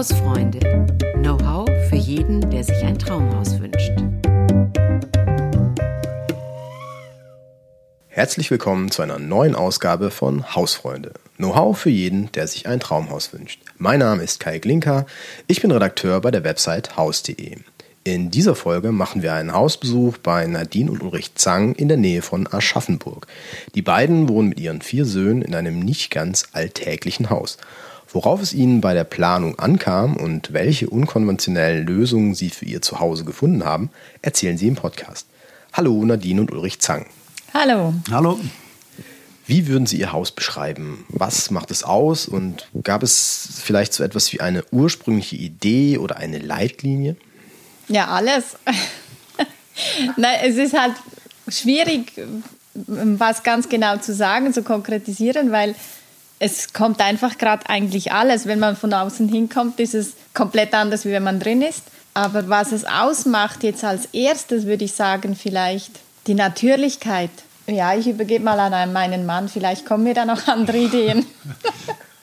Hausfreunde. Know-how für jeden, der sich ein Traumhaus wünscht. Herzlich willkommen zu einer neuen Ausgabe von Hausfreunde. Know-how für jeden, der sich ein Traumhaus wünscht. Mein Name ist Kai Glinker. Ich bin Redakteur bei der Website haus.de. In dieser Folge machen wir einen Hausbesuch bei Nadine und Ulrich Zang in der Nähe von Aschaffenburg. Die beiden wohnen mit ihren vier Söhnen in einem nicht ganz alltäglichen Haus. Worauf es ihnen bei der Planung ankam und welche unkonventionellen Lösungen sie für ihr Zuhause gefunden haben, erzählen sie im Podcast. Hallo Nadine und Ulrich Zang. Hallo. Hallo. Wie würden Sie Ihr Haus beschreiben? Was macht es aus? Und gab es vielleicht so etwas wie eine ursprüngliche Idee oder eine Leitlinie? Ja, alles. Nein, es ist halt schwierig, was ganz genau zu sagen, zu konkretisieren, weil es kommt einfach gerade eigentlich alles. Wenn man von außen hinkommt, ist es komplett anders, wie wenn man drin ist. Aber was es ausmacht jetzt als erstes, würde ich sagen, vielleicht die Natürlichkeit. Ja, ich übergebe mal an meinen Mann. Vielleicht kommen mir da noch andere Ideen.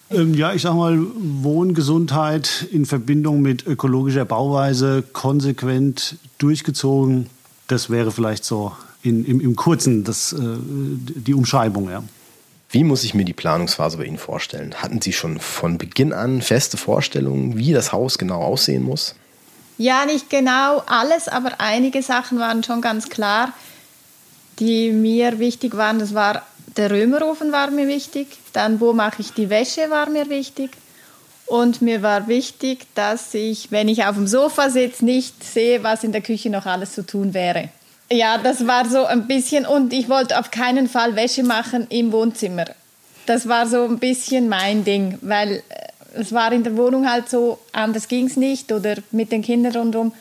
Ähm, ja, ich sag mal, Wohngesundheit in Verbindung mit ökologischer Bauweise konsequent durchgezogen. Das wäre vielleicht so in, im, im Kurzen das, äh, die Umschreibung, ja. Wie muss ich mir die Planungsphase bei Ihnen vorstellen? Hatten Sie schon von Beginn an feste Vorstellungen, wie das Haus genau aussehen muss? Ja, nicht genau alles, aber einige Sachen waren schon ganz klar die mir wichtig waren. Das war der Römerofen war mir wichtig. Dann, wo mache ich die Wäsche, war mir wichtig. Und mir war wichtig, dass ich, wenn ich auf dem Sofa sitze, nicht sehe, was in der Küche noch alles zu tun wäre. Ja, das war so ein bisschen, und ich wollte auf keinen Fall Wäsche machen im Wohnzimmer. Das war so ein bisschen mein Ding, weil äh, es war in der Wohnung halt so, anders ging es nicht oder mit den Kindern rundherum.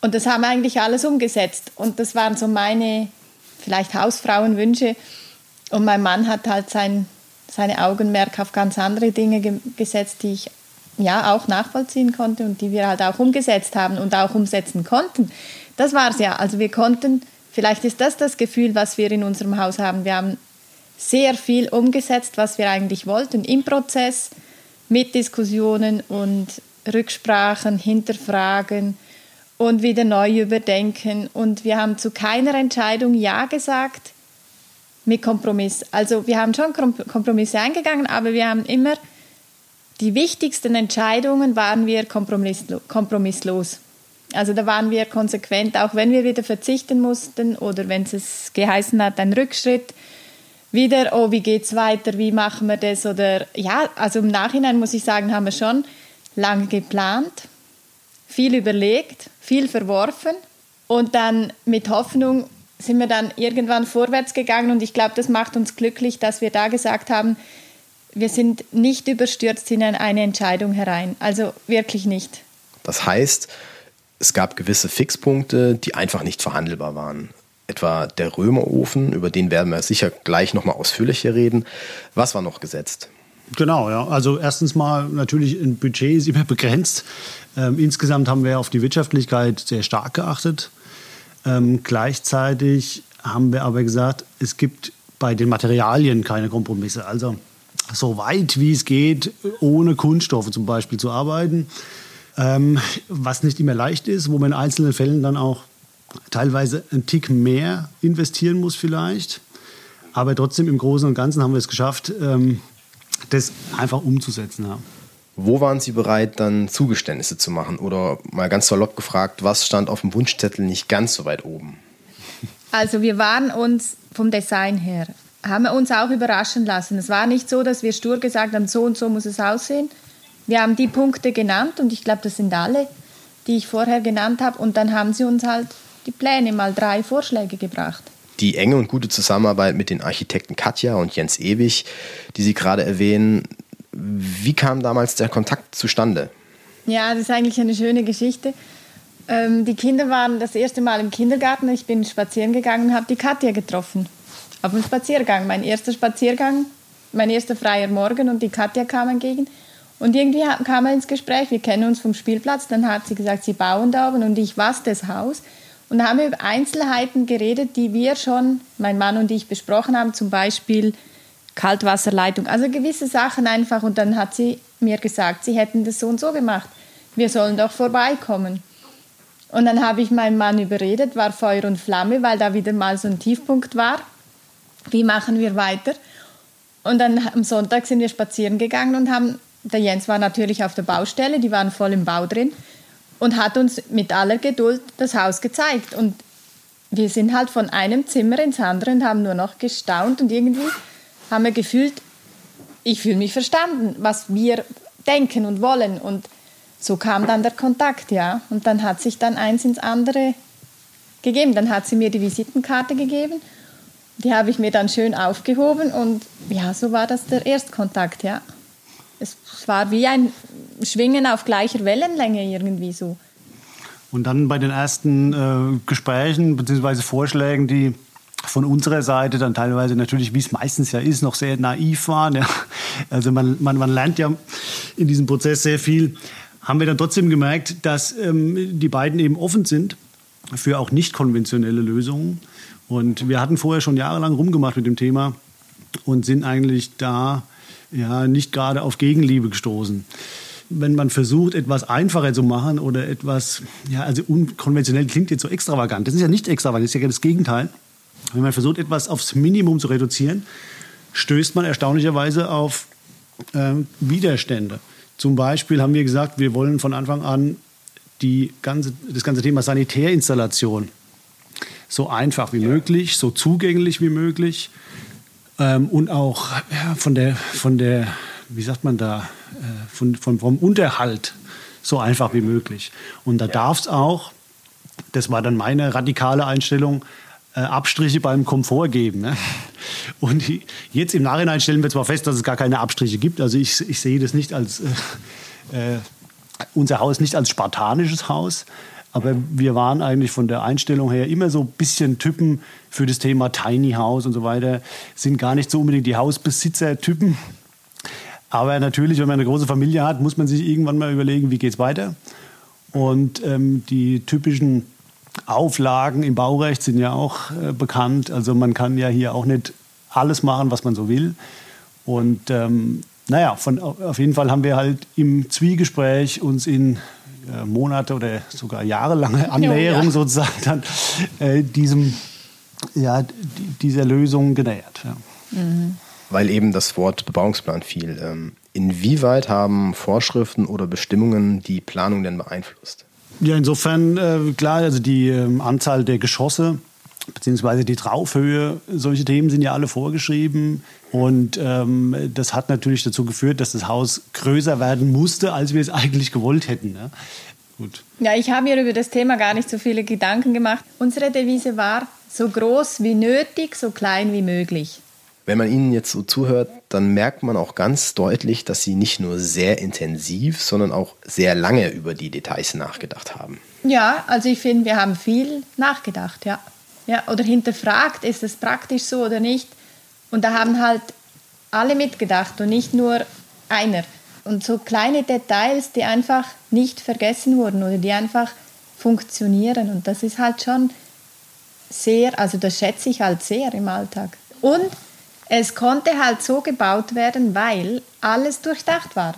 Und das haben eigentlich alles umgesetzt. Und das waren so meine vielleicht Hausfrauenwünsche. Und mein Mann hat halt sein, seine Augenmerk auf ganz andere Dinge ge gesetzt, die ich ja auch nachvollziehen konnte und die wir halt auch umgesetzt haben und auch umsetzen konnten. Das war es ja. Also wir konnten, vielleicht ist das das Gefühl, was wir in unserem Haus haben. Wir haben sehr viel umgesetzt, was wir eigentlich wollten im Prozess mit Diskussionen und Rücksprachen, Hinterfragen und wieder neu überdenken. Und wir haben zu keiner Entscheidung Ja gesagt mit Kompromiss. Also wir haben schon Kompromisse eingegangen, aber wir haben immer die wichtigsten Entscheidungen waren wir kompromisslos. Also da waren wir konsequent, auch wenn wir wieder verzichten mussten oder wenn es geheißen hat, ein Rückschritt, wieder, oh, wie geht's weiter, wie machen wir das? Oder ja, also im Nachhinein muss ich sagen, haben wir schon lange geplant, viel überlegt, viel verworfen und dann mit Hoffnung sind wir dann irgendwann vorwärts gegangen und ich glaube, das macht uns glücklich, dass wir da gesagt haben, wir sind nicht überstürzt in eine Entscheidung herein. Also wirklich nicht. Das heißt, es gab gewisse Fixpunkte, die einfach nicht verhandelbar waren. Etwa der Römerofen, über den werden wir sicher gleich nochmal ausführlicher reden. Was war noch gesetzt? Genau, ja. Also erstens mal natürlich ein Budget ist immer begrenzt. Ähm, insgesamt haben wir auf die Wirtschaftlichkeit sehr stark geachtet. Ähm, gleichzeitig haben wir aber gesagt, es gibt bei den Materialien keine Kompromisse. Also so weit wie es geht, ohne Kunststoffe zum Beispiel zu arbeiten. Ähm, was nicht immer leicht ist, wo man in einzelnen Fällen dann auch teilweise einen Tick mehr investieren muss vielleicht. Aber trotzdem im Großen und Ganzen haben wir es geschafft, ähm, das einfach umzusetzen. Ja. Wo waren Sie bereit, dann Zugeständnisse zu machen? Oder mal ganz salopp gefragt, was stand auf dem Wunschzettel nicht ganz so weit oben? Also wir waren uns vom Design her, haben wir uns auch überraschen lassen. Es war nicht so, dass wir stur gesagt haben, so und so muss es aussehen. Wir haben die Punkte genannt und ich glaube, das sind alle, die ich vorher genannt habe. Und dann haben sie uns halt die Pläne, mal drei Vorschläge gebracht die enge und gute Zusammenarbeit mit den Architekten Katja und Jens Ewig, die Sie gerade erwähnen. Wie kam damals der Kontakt zustande? Ja, das ist eigentlich eine schöne Geschichte. Ähm, die Kinder waren das erste Mal im Kindergarten. Ich bin spazieren gegangen und habe die Katja getroffen. Auf dem Spaziergang. Mein erster Spaziergang, mein erster freier Morgen und die Katja kam entgegen. Und irgendwie kam er ins Gespräch. Wir kennen uns vom Spielplatz. Dann hat sie gesagt, sie bauen da oben und ich, was, das Haus? Und da haben wir über Einzelheiten geredet, die wir schon, mein Mann und ich, besprochen haben, zum Beispiel Kaltwasserleitung, also gewisse Sachen einfach. Und dann hat sie mir gesagt, sie hätten das so und so gemacht. Wir sollen doch vorbeikommen. Und dann habe ich meinen Mann überredet, war Feuer und Flamme, weil da wieder mal so ein Tiefpunkt war. Wie machen wir weiter? Und dann am Sonntag sind wir spazieren gegangen und haben, der Jens war natürlich auf der Baustelle, die waren voll im Bau drin und hat uns mit aller Geduld das Haus gezeigt. Und wir sind halt von einem Zimmer ins andere und haben nur noch gestaunt und irgendwie haben wir gefühlt, ich fühle mich verstanden, was wir denken und wollen. Und so kam dann der Kontakt, ja. Und dann hat sich dann eins ins andere gegeben. Dann hat sie mir die Visitenkarte gegeben. Die habe ich mir dann schön aufgehoben und ja, so war das der Erstkontakt, ja. Es war wie ein Schwingen auf gleicher Wellenlänge irgendwie so. Und dann bei den ersten äh, Gesprächen bzw. Vorschlägen, die von unserer Seite dann teilweise natürlich, wie es meistens ja ist, noch sehr naiv waren. Ja. Also man, man, man lernt ja in diesem Prozess sehr viel. Haben wir dann trotzdem gemerkt, dass ähm, die beiden eben offen sind für auch nicht konventionelle Lösungen. Und wir hatten vorher schon jahrelang rumgemacht mit dem Thema und sind eigentlich da ja nicht gerade auf Gegenliebe gestoßen wenn man versucht, etwas einfacher zu machen oder etwas, ja, also unkonventionell klingt jetzt so extravagant. Das ist ja nicht extravagant, das ist ja das Gegenteil. Wenn man versucht, etwas aufs Minimum zu reduzieren, stößt man erstaunlicherweise auf äh, Widerstände. Zum Beispiel haben wir gesagt, wir wollen von Anfang an die ganze, das ganze Thema Sanitärinstallation so einfach wie möglich, so zugänglich wie möglich ähm, und auch ja, von, der, von der, wie sagt man da, äh, von, von, vom Unterhalt so einfach wie möglich. Und da ja. darf es auch, das war dann meine radikale Einstellung, äh, Abstriche beim Komfort geben. Ne? Und jetzt im Nachhinein stellen wir zwar fest, dass es gar keine Abstriche gibt. Also ich, ich sehe das nicht als äh, äh, unser Haus nicht als spartanisches Haus. Aber wir waren eigentlich von der Einstellung her immer so ein bisschen Typen für das Thema Tiny House und so weiter. Sind gar nicht so unbedingt die Hausbesitzer-Typen. Aber natürlich, wenn man eine große Familie hat, muss man sich irgendwann mal überlegen, wie geht es weiter. Und ähm, die typischen Auflagen im Baurecht sind ja auch äh, bekannt. Also man kann ja hier auch nicht alles machen, was man so will. Und ähm, naja, von, auf jeden Fall haben wir halt im Zwiegespräch uns in äh, Monate oder sogar jahrelange Annäherung ja. sozusagen dann äh, diesem, ja, dieser Lösung genähert. Ja. Mhm. Weil eben das Wort Bebauungsplan fiel. Ähm, inwieweit haben Vorschriften oder Bestimmungen die Planung denn beeinflusst? Ja, insofern äh, klar, also die äh, Anzahl der Geschosse beziehungsweise die Traufhöhe, solche Themen sind ja alle vorgeschrieben. Und ähm, das hat natürlich dazu geführt, dass das Haus größer werden musste, als wir es eigentlich gewollt hätten. Ne? Gut. Ja, ich habe mir über das Thema gar nicht so viele Gedanken gemacht. Unsere Devise war, so groß wie nötig, so klein wie möglich. Wenn man Ihnen jetzt so zuhört, dann merkt man auch ganz deutlich, dass Sie nicht nur sehr intensiv, sondern auch sehr lange über die Details nachgedacht haben. Ja, also ich finde, wir haben viel nachgedacht, ja. Ja. Oder hinterfragt, ist es praktisch so oder nicht. Und da haben halt alle mitgedacht und nicht nur einer. Und so kleine Details, die einfach nicht vergessen wurden oder die einfach funktionieren. Und das ist halt schon sehr, also das schätze ich halt sehr im Alltag. Und es konnte halt so gebaut werden, weil alles durchdacht war.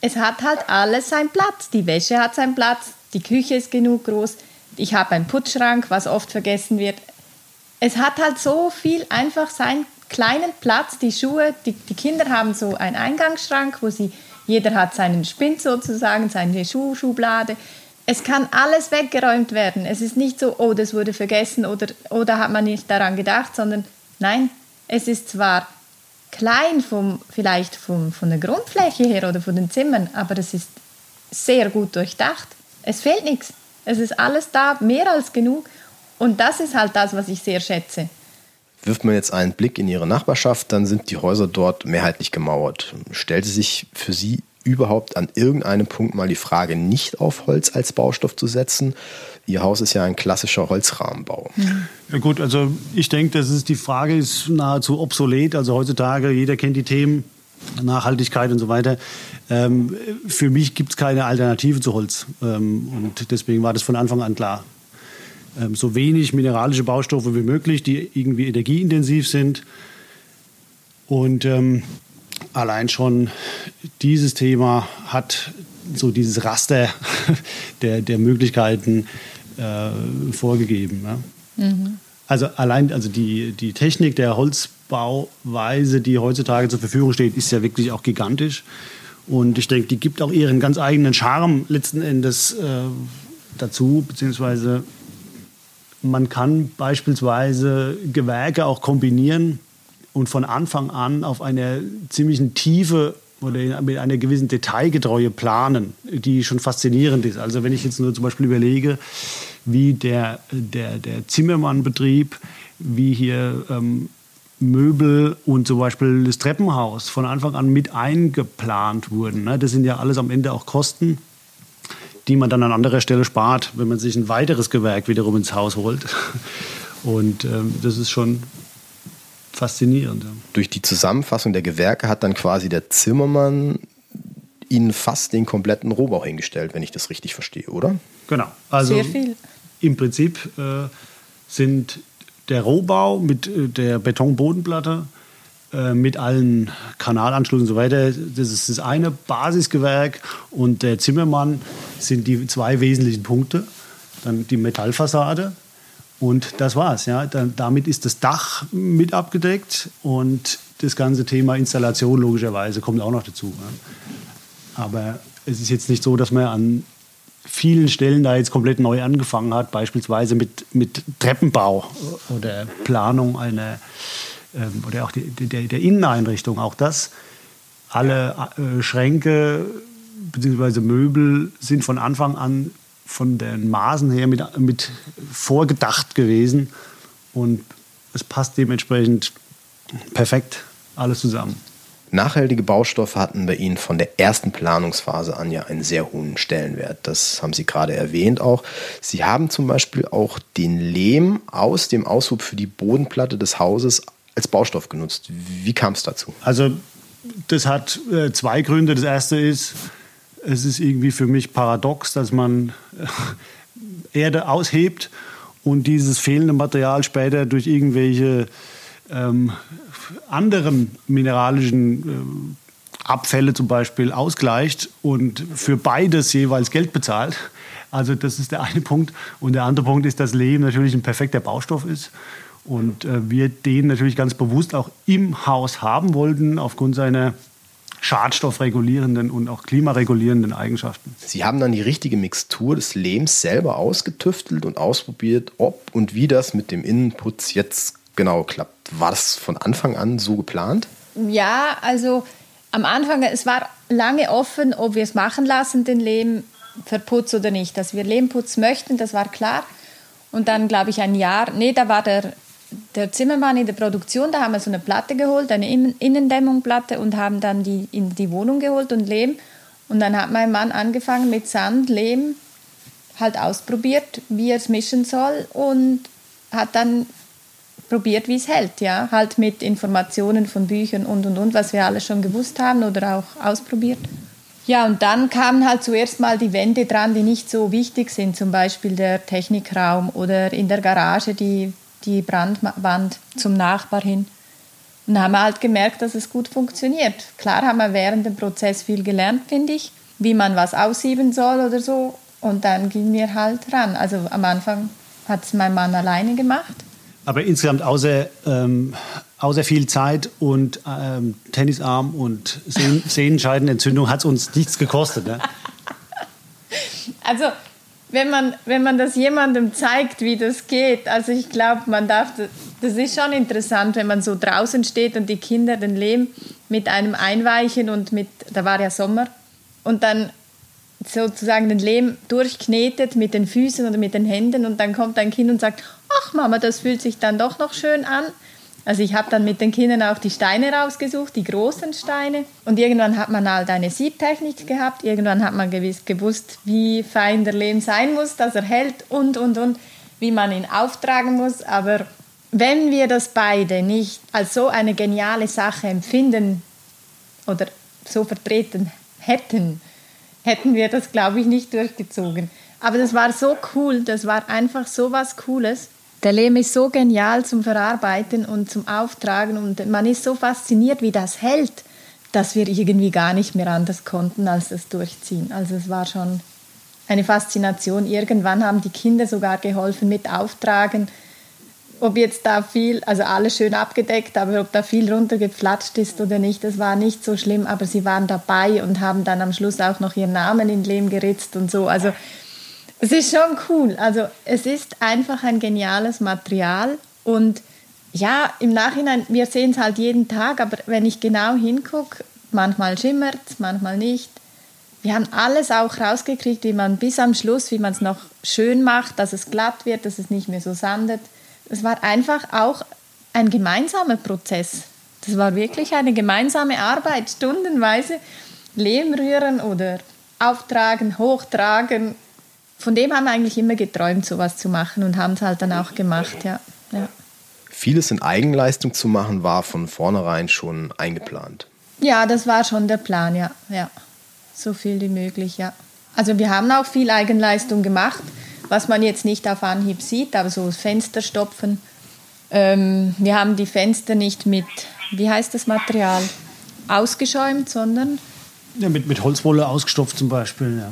Es hat halt alles seinen Platz. Die Wäsche hat seinen Platz, die Küche ist genug groß, ich habe einen Putzschrank, was oft vergessen wird. Es hat halt so viel einfach seinen kleinen Platz. Die Schuhe, die, die Kinder haben so einen Eingangsschrank, wo sie, jeder hat seinen Spind sozusagen, seine Schuhschublade. Es kann alles weggeräumt werden. Es ist nicht so, oh, das wurde vergessen oder, oder hat man nicht daran gedacht, sondern nein, es ist zwar klein vom, vielleicht vom, von der Grundfläche her oder von den Zimmern, aber es ist sehr gut durchdacht. Es fehlt nichts. Es ist alles da, mehr als genug. Und das ist halt das, was ich sehr schätze. Wirft man jetzt einen Blick in Ihre Nachbarschaft, dann sind die Häuser dort mehrheitlich gemauert. Stellte sich für Sie überhaupt an irgendeinem Punkt mal die Frage, nicht auf Holz als Baustoff zu setzen? Ihr Haus ist ja ein klassischer Holzrahmenbau. Ja gut, also ich denke, das ist die Frage ist nahezu obsolet. Also heutzutage, jeder kennt die Themen, Nachhaltigkeit und so weiter. Ähm, für mich gibt es keine Alternative zu Holz. Ähm, und deswegen war das von Anfang an klar. Ähm, so wenig mineralische Baustoffe wie möglich, die irgendwie energieintensiv sind. Und ähm, allein schon dieses Thema hat so dieses Raster der, der Möglichkeiten äh, vorgegeben. Ja. Mhm. Also allein also die, die Technik der Holzbauweise, die heutzutage zur Verfügung steht, ist ja wirklich auch gigantisch. Und ich denke, die gibt auch ihren ganz eigenen Charme letzten Endes äh, dazu, beziehungsweise man kann beispielsweise Gewerke auch kombinieren und von Anfang an auf einer ziemlichen Tiefe oder mit einer gewissen Detailgetreue planen, die schon faszinierend ist. Also wenn ich jetzt nur zum Beispiel überlege, wie der, der, der Zimmermannbetrieb, wie hier ähm, Möbel und zum Beispiel das Treppenhaus von Anfang an mit eingeplant wurden. Ne? Das sind ja alles am Ende auch Kosten, die man dann an anderer Stelle spart, wenn man sich ein weiteres Gewerk wiederum ins Haus holt. Und ähm, das ist schon faszinierend. Durch die Zusammenfassung der Gewerke hat dann quasi der Zimmermann Ihnen fast den kompletten Rohbau hingestellt, wenn ich das richtig verstehe, oder? Genau. Also Sehr viel. Im Prinzip äh, sind der Rohbau mit äh, der Betonbodenplatte, äh, mit allen Kanalanschlüssen und so weiter, das ist das eine Basisgewerk und der Zimmermann sind die zwei wesentlichen Punkte. Dann die Metallfassade und das war's. Ja. Dann, damit ist das Dach mit abgedeckt und das ganze Thema Installation logischerweise kommt auch noch dazu. Ja. Aber es ist jetzt nicht so, dass man an vielen Stellen da jetzt komplett neu angefangen hat, beispielsweise mit, mit Treppenbau oder Planung einer ähm, oder auch die, der, der Inneneinrichtung. Auch das, alle äh, Schränke bzw. Möbel sind von Anfang an von den Maßen her mit, mit vorgedacht gewesen und es passt dementsprechend perfekt alles zusammen. Nachhaltige Baustoffe hatten bei Ihnen von der ersten Planungsphase an ja einen sehr hohen Stellenwert. Das haben Sie gerade erwähnt auch. Sie haben zum Beispiel auch den Lehm aus dem Aushub für die Bodenplatte des Hauses als Baustoff genutzt. Wie kam es dazu? Also das hat äh, zwei Gründe. Das erste ist, es ist irgendwie für mich paradox, dass man äh, Erde aushebt und dieses fehlende Material später durch irgendwelche ähm, anderen mineralischen äh, Abfälle zum Beispiel ausgleicht und für beides jeweils Geld bezahlt. Also das ist der eine Punkt. Und der andere Punkt ist, dass Lehm natürlich ein perfekter Baustoff ist. Und äh, wir den natürlich ganz bewusst auch im Haus haben wollten, aufgrund seiner schadstoffregulierenden und auch klimaregulierenden Eigenschaften. Sie haben dann die richtige Mixtur des Lehms selber ausgetüftelt und ausprobiert, ob und wie das mit dem Innenputz jetzt genau klappt. War das von Anfang an so geplant? Ja, also am Anfang, es war lange offen, ob wir es machen lassen, den Lehm verputzt oder nicht. Dass wir Lehmputz möchten, das war klar. Und dann, glaube ich, ein Jahr, nee, da war der, der Zimmermann in der Produktion, da haben wir so eine Platte geholt, eine Innendämmungplatte und haben dann die in die Wohnung geholt und Lehm. Und dann hat mein Mann angefangen mit Sand, Lehm, halt ausprobiert, wie er es mischen soll und hat dann probiert, wie es hält, ja, halt mit Informationen von Büchern und und und, was wir alle schon gewusst haben oder auch ausprobiert. Ja, und dann kamen halt zuerst mal die Wände dran, die nicht so wichtig sind, zum Beispiel der Technikraum oder in der Garage die, die Brandwand zum Nachbar hin. Und haben halt gemerkt, dass es gut funktioniert. Klar haben wir während dem Prozess viel gelernt, finde ich, wie man was aussieben soll oder so. Und dann gingen wir halt ran. Also am Anfang hat es mein Mann alleine gemacht. Aber insgesamt außer, ähm, außer viel Zeit und ähm, Tennisarm und Sehn Sehnenscheidenentzündung hat es uns nichts gekostet. Ne? Also wenn man, wenn man das jemandem zeigt, wie das geht, also ich glaube, man darf, das ist schon interessant, wenn man so draußen steht und die Kinder den Lehm mit einem einweichen und mit, da war ja Sommer, und dann sozusagen den Lehm durchknetet mit den Füßen oder mit den Händen und dann kommt ein Kind und sagt, ach Mama, das fühlt sich dann doch noch schön an. Also ich habe dann mit den Kindern auch die Steine rausgesucht, die großen Steine. Und irgendwann hat man halt eine Siebtechnik gehabt. Irgendwann hat man gewiss, gewusst, wie fein der Lehm sein muss, dass er hält und, und, und, wie man ihn auftragen muss. Aber wenn wir das beide nicht als so eine geniale Sache empfinden oder so vertreten hätten, hätten wir das, glaube ich, nicht durchgezogen. Aber das war so cool, das war einfach so was Cooles. Der Lehm ist so genial zum Verarbeiten und zum Auftragen und man ist so fasziniert, wie das hält. dass wir irgendwie gar nicht mehr anders konnten, als das durchziehen. Also es war schon eine Faszination. Irgendwann haben die Kinder sogar geholfen mit Auftragen, ob jetzt da viel, also alles schön abgedeckt, aber ob da viel runtergeflatscht ist oder nicht, das war nicht so schlimm, aber sie waren dabei und haben dann am Schluss auch noch ihren Namen in Lehm geritzt und so. Also es ist schon cool. Also es ist einfach ein geniales Material und ja, im Nachhinein, wir sehen es halt jeden Tag, aber wenn ich genau hingucke, manchmal schimmert es, manchmal nicht. Wir haben alles auch rausgekriegt, wie man bis am Schluss, wie man es noch schön macht, dass es glatt wird, dass es nicht mehr so sandet. Es war einfach auch ein gemeinsamer Prozess. Das war wirklich eine gemeinsame Arbeit, stundenweise Lehm rühren oder auftragen, hochtragen. Von dem haben wir eigentlich immer geträumt, sowas zu machen und haben es halt dann auch gemacht, ja. ja vieles in Eigenleistung zu machen, war von vornherein schon eingeplant. Ja, das war schon der Plan, ja. ja. So viel wie möglich, ja. Also wir haben auch viel Eigenleistung gemacht, was man jetzt nicht auf Anhieb sieht, aber so Fenster stopfen. Ähm, wir haben die Fenster nicht mit, wie heißt das Material, ausgeschäumt, sondern... Ja, mit, mit Holzwolle ausgestopft zum Beispiel, ja.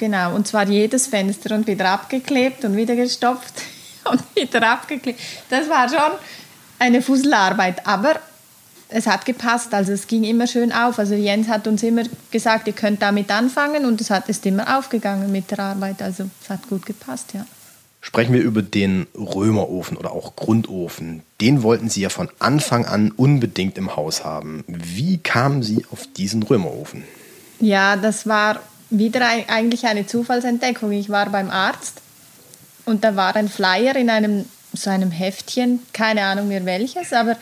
Genau, und zwar jedes Fenster und wieder abgeklebt und wieder gestopft. und wieder abgeklebt. Das war schon eine Fusselarbeit, aber es hat gepasst, also es ging immer schön auf. Also Jens hat uns immer gesagt, ihr könnt damit anfangen und es hat, ist immer aufgegangen mit der Arbeit, also es hat gut gepasst, ja. Sprechen wir über den Römerofen oder auch Grundofen. Den wollten Sie ja von Anfang an unbedingt im Haus haben. Wie kamen Sie auf diesen Römerofen? Ja, das war wieder eigentlich eine Zufallsentdeckung. Ich war beim Arzt und da war ein Flyer in einem so einem Heftchen, keine Ahnung mehr welches, aber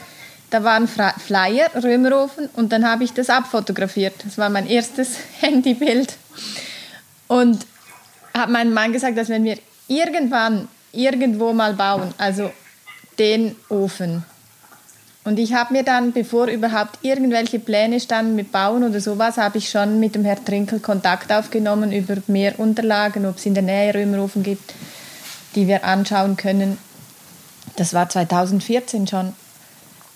da war ein Flyer, Römerofen, und dann habe ich das abfotografiert. Das war mein erstes Handybild. Und hat mein Mann gesagt, dass wenn wir irgendwann irgendwo mal bauen, also den Ofen. Und ich habe mir dann, bevor überhaupt irgendwelche Pläne standen mit Bauen oder sowas, habe ich schon mit dem Herrn Trinkel Kontakt aufgenommen über mehr Unterlagen, ob es in der Nähe Römerofen gibt die wir anschauen können. Das war 2014 schon.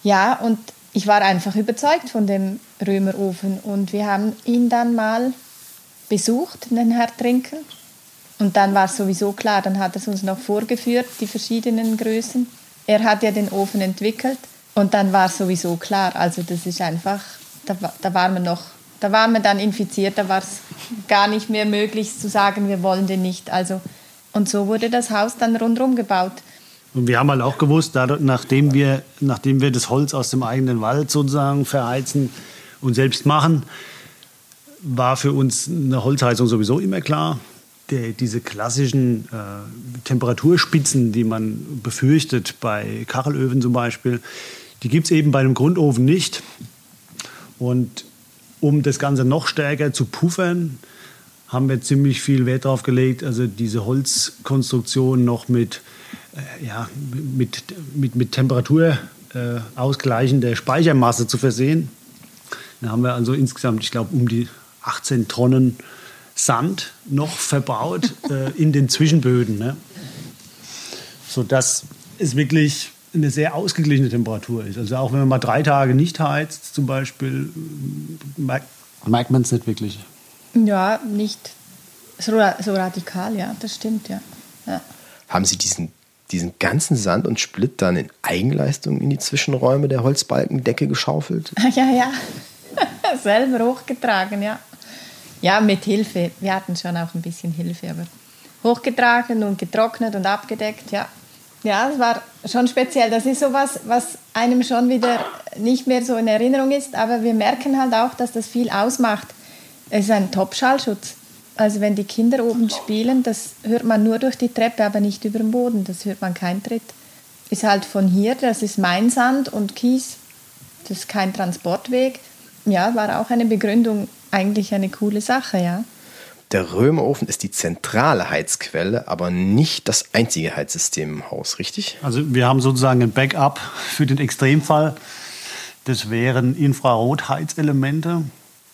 Ja, und ich war einfach überzeugt von dem Römerofen. Und wir haben ihn dann mal besucht, den Herr Trinkel. Und dann war es sowieso klar, dann hat er es uns noch vorgeführt, die verschiedenen Größen. Er hat ja den Ofen entwickelt und dann war es sowieso klar. Also das ist einfach, da, da waren wir noch, da waren wir dann infiziert, da war es gar nicht mehr möglich zu sagen, wir wollen den nicht. Also und so wurde das Haus dann rundherum gebaut. Und wir haben halt auch gewusst, nachdem wir, nachdem wir das Holz aus dem eigenen Wald sozusagen verheizen und selbst machen, war für uns eine Holzheizung sowieso immer klar. Der, diese klassischen äh, Temperaturspitzen, die man befürchtet bei Kachelöfen zum Beispiel, die gibt es eben bei einem Grundofen nicht. Und um das Ganze noch stärker zu puffern, haben wir ziemlich viel Wert darauf gelegt, also diese Holzkonstruktion noch mit, äh, ja, mit, mit, mit Temperatur äh, ausgleichender Speichermasse zu versehen. Da haben wir also insgesamt, ich glaube, um die 18 Tonnen Sand noch verbaut äh, in den Zwischenböden. Ne? Sodass es wirklich eine sehr ausgeglichene Temperatur ist. Also auch wenn man mal drei Tage nicht heizt zum Beispiel, merkt, merkt man es nicht wirklich. Ja, nicht so, so radikal, ja, das stimmt, ja. ja. Haben Sie diesen, diesen ganzen Sand und Split dann in Eigenleistung in die Zwischenräume der Holzbalkendecke geschaufelt? Ja, ja. Selber hochgetragen, ja. Ja, mit Hilfe. Wir hatten schon auch ein bisschen Hilfe, aber hochgetragen und getrocknet und abgedeckt, ja. Ja, es war schon speziell. Das ist sowas, was einem schon wieder nicht mehr so in Erinnerung ist, aber wir merken halt auch, dass das viel ausmacht. Es ist ein Top-Schallschutz. Also wenn die Kinder oben spielen, das hört man nur durch die Treppe, aber nicht über den Boden. Das hört man keinen Tritt. Ist halt von hier, das ist mein Sand und Kies. Das ist kein Transportweg. Ja, war auch eine Begründung, eigentlich eine coole Sache, ja. Der Römerofen ist die zentrale Heizquelle, aber nicht das einzige Heizsystem im Haus, richtig? Also wir haben sozusagen ein Backup für den Extremfall. Das wären Infrarotheizelemente.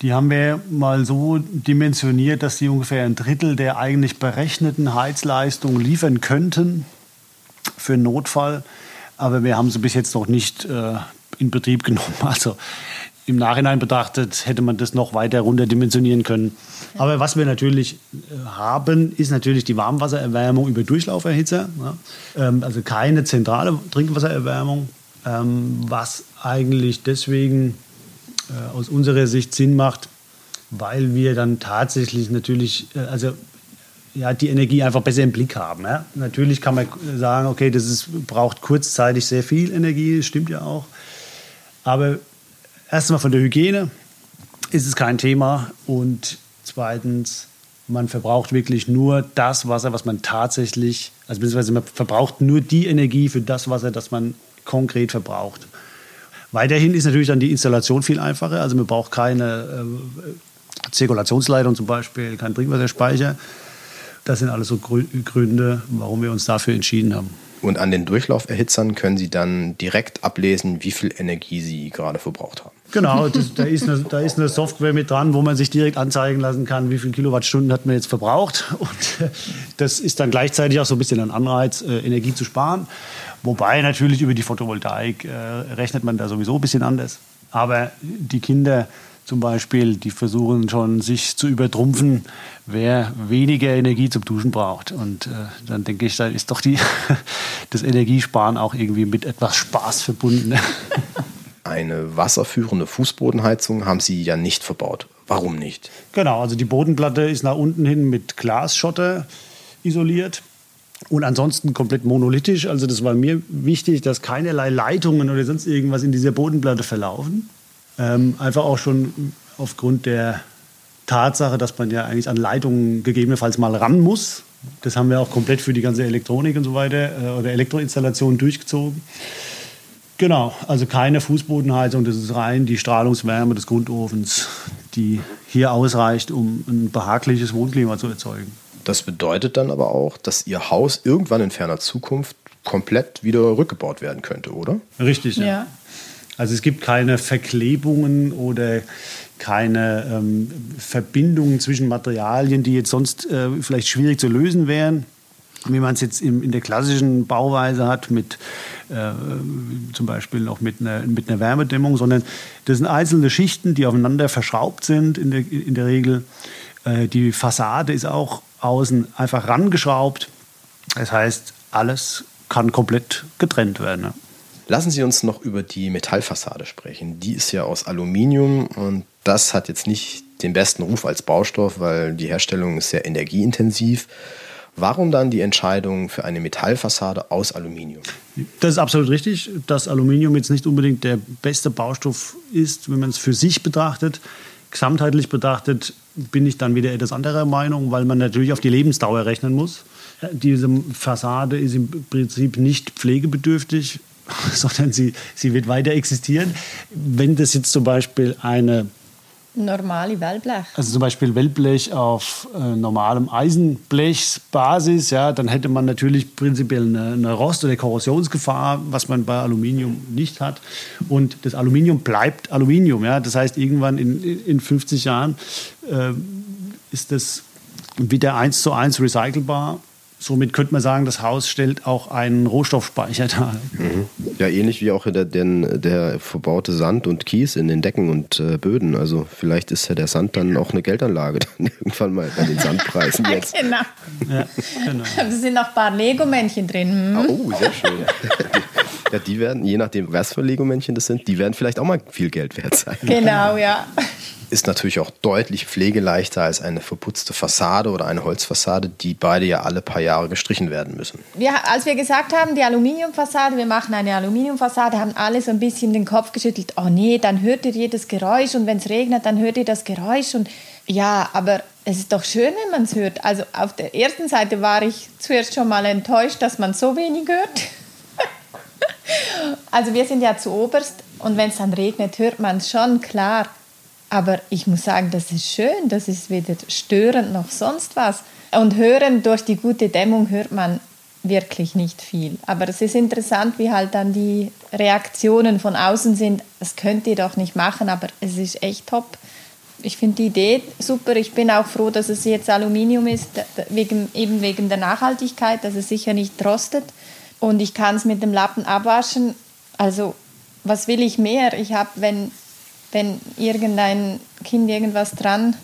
Die haben wir mal so dimensioniert, dass sie ungefähr ein Drittel der eigentlich berechneten Heizleistung liefern könnten für einen Notfall. Aber wir haben sie bis jetzt noch nicht äh, in Betrieb genommen. Also im Nachhinein betrachtet hätte man das noch weiter runterdimensionieren können. Aber was wir natürlich äh, haben, ist natürlich die Warmwassererwärmung über Durchlauferhitzer. Ja. Ähm, also keine zentrale Trinkwassererwärmung, ähm, was eigentlich deswegen äh, aus unserer Sicht Sinn macht, weil wir dann tatsächlich natürlich, äh, also ja, die Energie einfach besser im Blick haben. Ja? Natürlich kann man sagen, okay, das ist, braucht kurzzeitig sehr viel Energie, stimmt ja auch. Aber erstmal von der Hygiene ist es kein Thema und zweitens, man verbraucht wirklich nur das Wasser, was man tatsächlich, also beziehungsweise man verbraucht nur die Energie für das Wasser, das man konkret verbraucht. Weiterhin ist natürlich dann die Installation viel einfacher. Also man braucht keine äh, Zirkulationsleitung zum Beispiel, keinen Trinkwasserspeicher. Das sind alles so Gründe, warum wir uns dafür entschieden haben. Und an den Durchlauferhitzern können Sie dann direkt ablesen, wie viel Energie Sie gerade verbraucht haben. Genau, das, da, ist eine, da ist eine Software mit dran, wo man sich direkt anzeigen lassen kann, wie viele Kilowattstunden hat man jetzt verbraucht. Und das ist dann gleichzeitig auch so ein bisschen ein Anreiz, äh, Energie zu sparen. Wobei natürlich über die Photovoltaik äh, rechnet man da sowieso ein bisschen anders. Aber die Kinder zum Beispiel, die versuchen schon, sich zu übertrumpfen, wer weniger Energie zum Duschen braucht. Und äh, dann denke ich, da ist doch die, das Energiesparen auch irgendwie mit etwas Spaß verbunden. Eine wasserführende Fußbodenheizung haben Sie ja nicht verbaut. Warum nicht? Genau, also die Bodenplatte ist nach unten hin mit Glasschotter isoliert. Und ansonsten komplett monolithisch. Also das war mir wichtig, dass keinerlei Leitungen oder sonst irgendwas in dieser Bodenplatte verlaufen. Ähm, einfach auch schon aufgrund der Tatsache, dass man ja eigentlich an Leitungen gegebenenfalls mal ran muss. Das haben wir auch komplett für die ganze Elektronik und so weiter äh, oder Elektroinstallation durchgezogen. Genau, also keine Fußbodenheizung, das ist rein die Strahlungswärme des Grundofens, die hier ausreicht, um ein behagliches Wohnklima zu erzeugen. Das bedeutet dann aber auch, dass Ihr Haus irgendwann in ferner Zukunft komplett wieder rückgebaut werden könnte, oder? Richtig, ja. ja. Also es gibt keine Verklebungen oder keine ähm, Verbindungen zwischen Materialien, die jetzt sonst äh, vielleicht schwierig zu lösen wären, wie man es jetzt im, in der klassischen Bauweise hat, mit äh, zum Beispiel noch mit einer, mit einer Wärmedämmung, sondern das sind einzelne Schichten, die aufeinander verschraubt sind in der, in der Regel. Äh, die Fassade ist auch außen einfach rangeschraubt. Das heißt, alles kann komplett getrennt werden. Ne? Lassen Sie uns noch über die Metallfassade sprechen. Die ist ja aus Aluminium und das hat jetzt nicht den besten Ruf als Baustoff, weil die Herstellung ist sehr energieintensiv. Warum dann die Entscheidung für eine Metallfassade aus Aluminium? Das ist absolut richtig, dass Aluminium jetzt nicht unbedingt der beste Baustoff ist, wenn man es für sich betrachtet. Gesamtheitlich betrachtet bin ich dann wieder etwas anderer Meinung, weil man natürlich auf die Lebensdauer rechnen muss. Diese Fassade ist im Prinzip nicht pflegebedürftig. sondern sie, sie wird weiter existieren. Wenn das jetzt zum Beispiel eine normale Wellblech. Also zum Beispiel Wellblech auf äh, normalem Eisenblechsbasis, ja, dann hätte man natürlich prinzipiell eine, eine, Rost- oder Korrosionsgefahr, was man bei Aluminium nicht hat. Und das Aluminium bleibt Aluminium, ja. Das heißt, irgendwann in, in 50 Jahren äh, ist das wieder eins zu eins recycelbar Somit könnte man sagen, das Haus stellt auch einen Rohstoffspeicher dar. Mhm. Ja, ähnlich wie auch der, der, der, verbaute Sand und Kies in den Decken und äh, Böden. Also vielleicht ist ja der Sand dann auch eine Geldanlage dann irgendwann mal bei den Sandpreisen jetzt. genau. Ja, genau. Da sind noch ein paar Lego-Männchen drin. Hm? Oh, sehr schön. Ja, die werden, je nachdem, was für Lego-Männchen das sind, die werden vielleicht auch mal viel Geld wert sein. Genau, ja ist natürlich auch deutlich pflegeleichter als eine verputzte Fassade oder eine Holzfassade, die beide ja alle paar Jahre gestrichen werden müssen. Ja, als wir gesagt haben, die Aluminiumfassade, wir machen eine Aluminiumfassade, haben alle so ein bisschen den Kopf geschüttelt. Oh nee, dann hört ihr jedes Geräusch und wenn es regnet, dann hört ihr das Geräusch. Und ja, aber es ist doch schön, wenn man es hört. Also auf der ersten Seite war ich zuerst schon mal enttäuscht, dass man so wenig hört. also wir sind ja zu oberst und wenn es dann regnet, hört man es schon klar. Aber ich muss sagen, das ist schön, das ist weder störend noch sonst was. Und hören durch die gute Dämmung hört man wirklich nicht viel. Aber es ist interessant, wie halt dann die Reaktionen von außen sind. Das könnt ihr doch nicht machen, aber es ist echt top. Ich finde die Idee super. Ich bin auch froh, dass es jetzt Aluminium ist, wegen, eben wegen der Nachhaltigkeit, dass es sicher nicht rostet. Und ich kann es mit dem Lappen abwaschen. Also, was will ich mehr? Ich habe, wenn wenn irgendein Kind irgendwas dran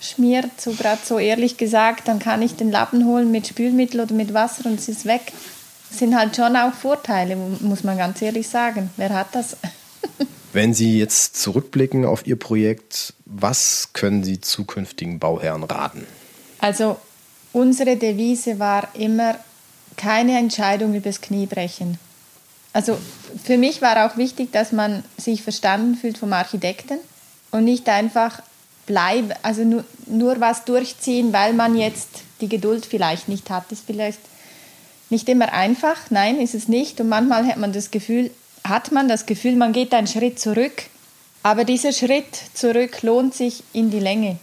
schmiert, so gerade so ehrlich gesagt, dann kann ich den Lappen holen mit Spülmittel oder mit Wasser und es ist weg. Das sind halt schon auch Vorteile, muss man ganz ehrlich sagen. Wer hat das? Wenn Sie jetzt zurückblicken auf Ihr Projekt, was können Sie zukünftigen Bauherren raten? Also unsere Devise war immer keine Entscheidung übers Knie brechen. Also für mich war auch wichtig, dass man sich verstanden fühlt vom Architekten und nicht einfach bleiben, also nur, nur was durchziehen, weil man jetzt die Geduld vielleicht nicht hat. Das ist vielleicht nicht immer einfach, nein, ist es nicht. Und manchmal hat man das Gefühl, hat man das Gefühl, man geht einen Schritt zurück. Aber dieser Schritt zurück lohnt sich in die Länge.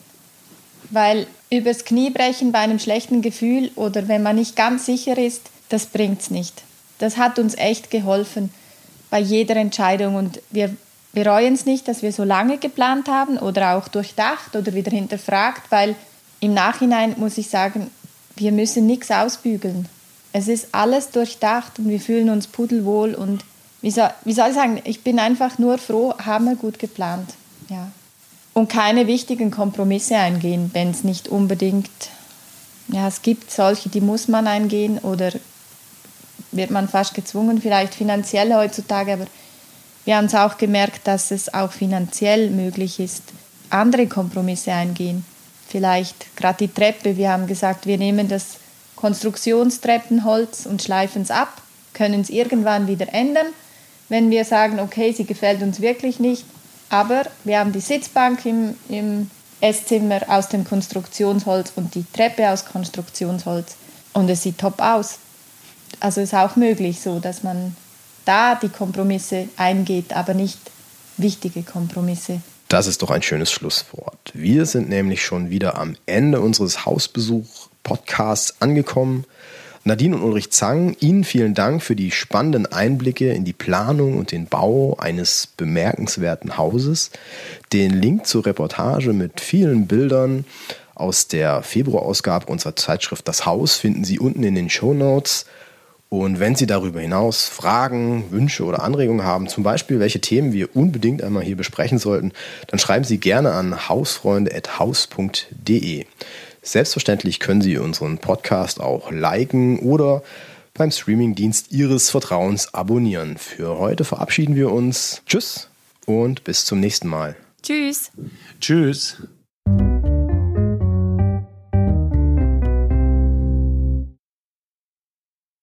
Weil übers Knie brechen bei einem schlechten Gefühl oder wenn man nicht ganz sicher ist, das bringt es nicht. Das hat uns echt geholfen bei jeder Entscheidung und wir bereuen es nicht, dass wir so lange geplant haben oder auch durchdacht oder wieder hinterfragt, weil im Nachhinein muss ich sagen, wir müssen nichts ausbügeln. Es ist alles durchdacht und wir fühlen uns pudelwohl und wie soll, wie soll ich sagen, ich bin einfach nur froh, haben wir gut geplant. Ja. Und keine wichtigen Kompromisse eingehen, wenn es nicht unbedingt, ja, es gibt solche, die muss man eingehen oder wird man fast gezwungen, vielleicht finanziell heutzutage, aber wir haben es auch gemerkt, dass es auch finanziell möglich ist, andere Kompromisse eingehen. Vielleicht gerade die Treppe, wir haben gesagt, wir nehmen das Konstruktionstreppenholz und schleifen es ab, können es irgendwann wieder ändern, wenn wir sagen, okay, sie gefällt uns wirklich nicht, aber wir haben die Sitzbank im, im Esszimmer aus dem Konstruktionsholz und die Treppe aus Konstruktionsholz und es sieht top aus. Also ist auch möglich so, dass man da die Kompromisse eingeht, aber nicht wichtige Kompromisse. Das ist doch ein schönes Schlusswort. Wir sind nämlich schon wieder am Ende unseres Hausbesuch-Podcasts angekommen. Nadine und Ulrich Zang, Ihnen vielen Dank für die spannenden Einblicke in die Planung und den Bau eines bemerkenswerten Hauses. Den Link zur Reportage mit vielen Bildern aus der Februarausgabe unserer Zeitschrift Das Haus finden Sie unten in den Show Notes. Und wenn Sie darüber hinaus Fragen, Wünsche oder Anregungen haben, zum Beispiel welche Themen wir unbedingt einmal hier besprechen sollten, dann schreiben Sie gerne an hausfreunde.haus.de. Selbstverständlich können Sie unseren Podcast auch liken oder beim Streamingdienst Ihres Vertrauens abonnieren. Für heute verabschieden wir uns. Tschüss und bis zum nächsten Mal. Tschüss. Tschüss.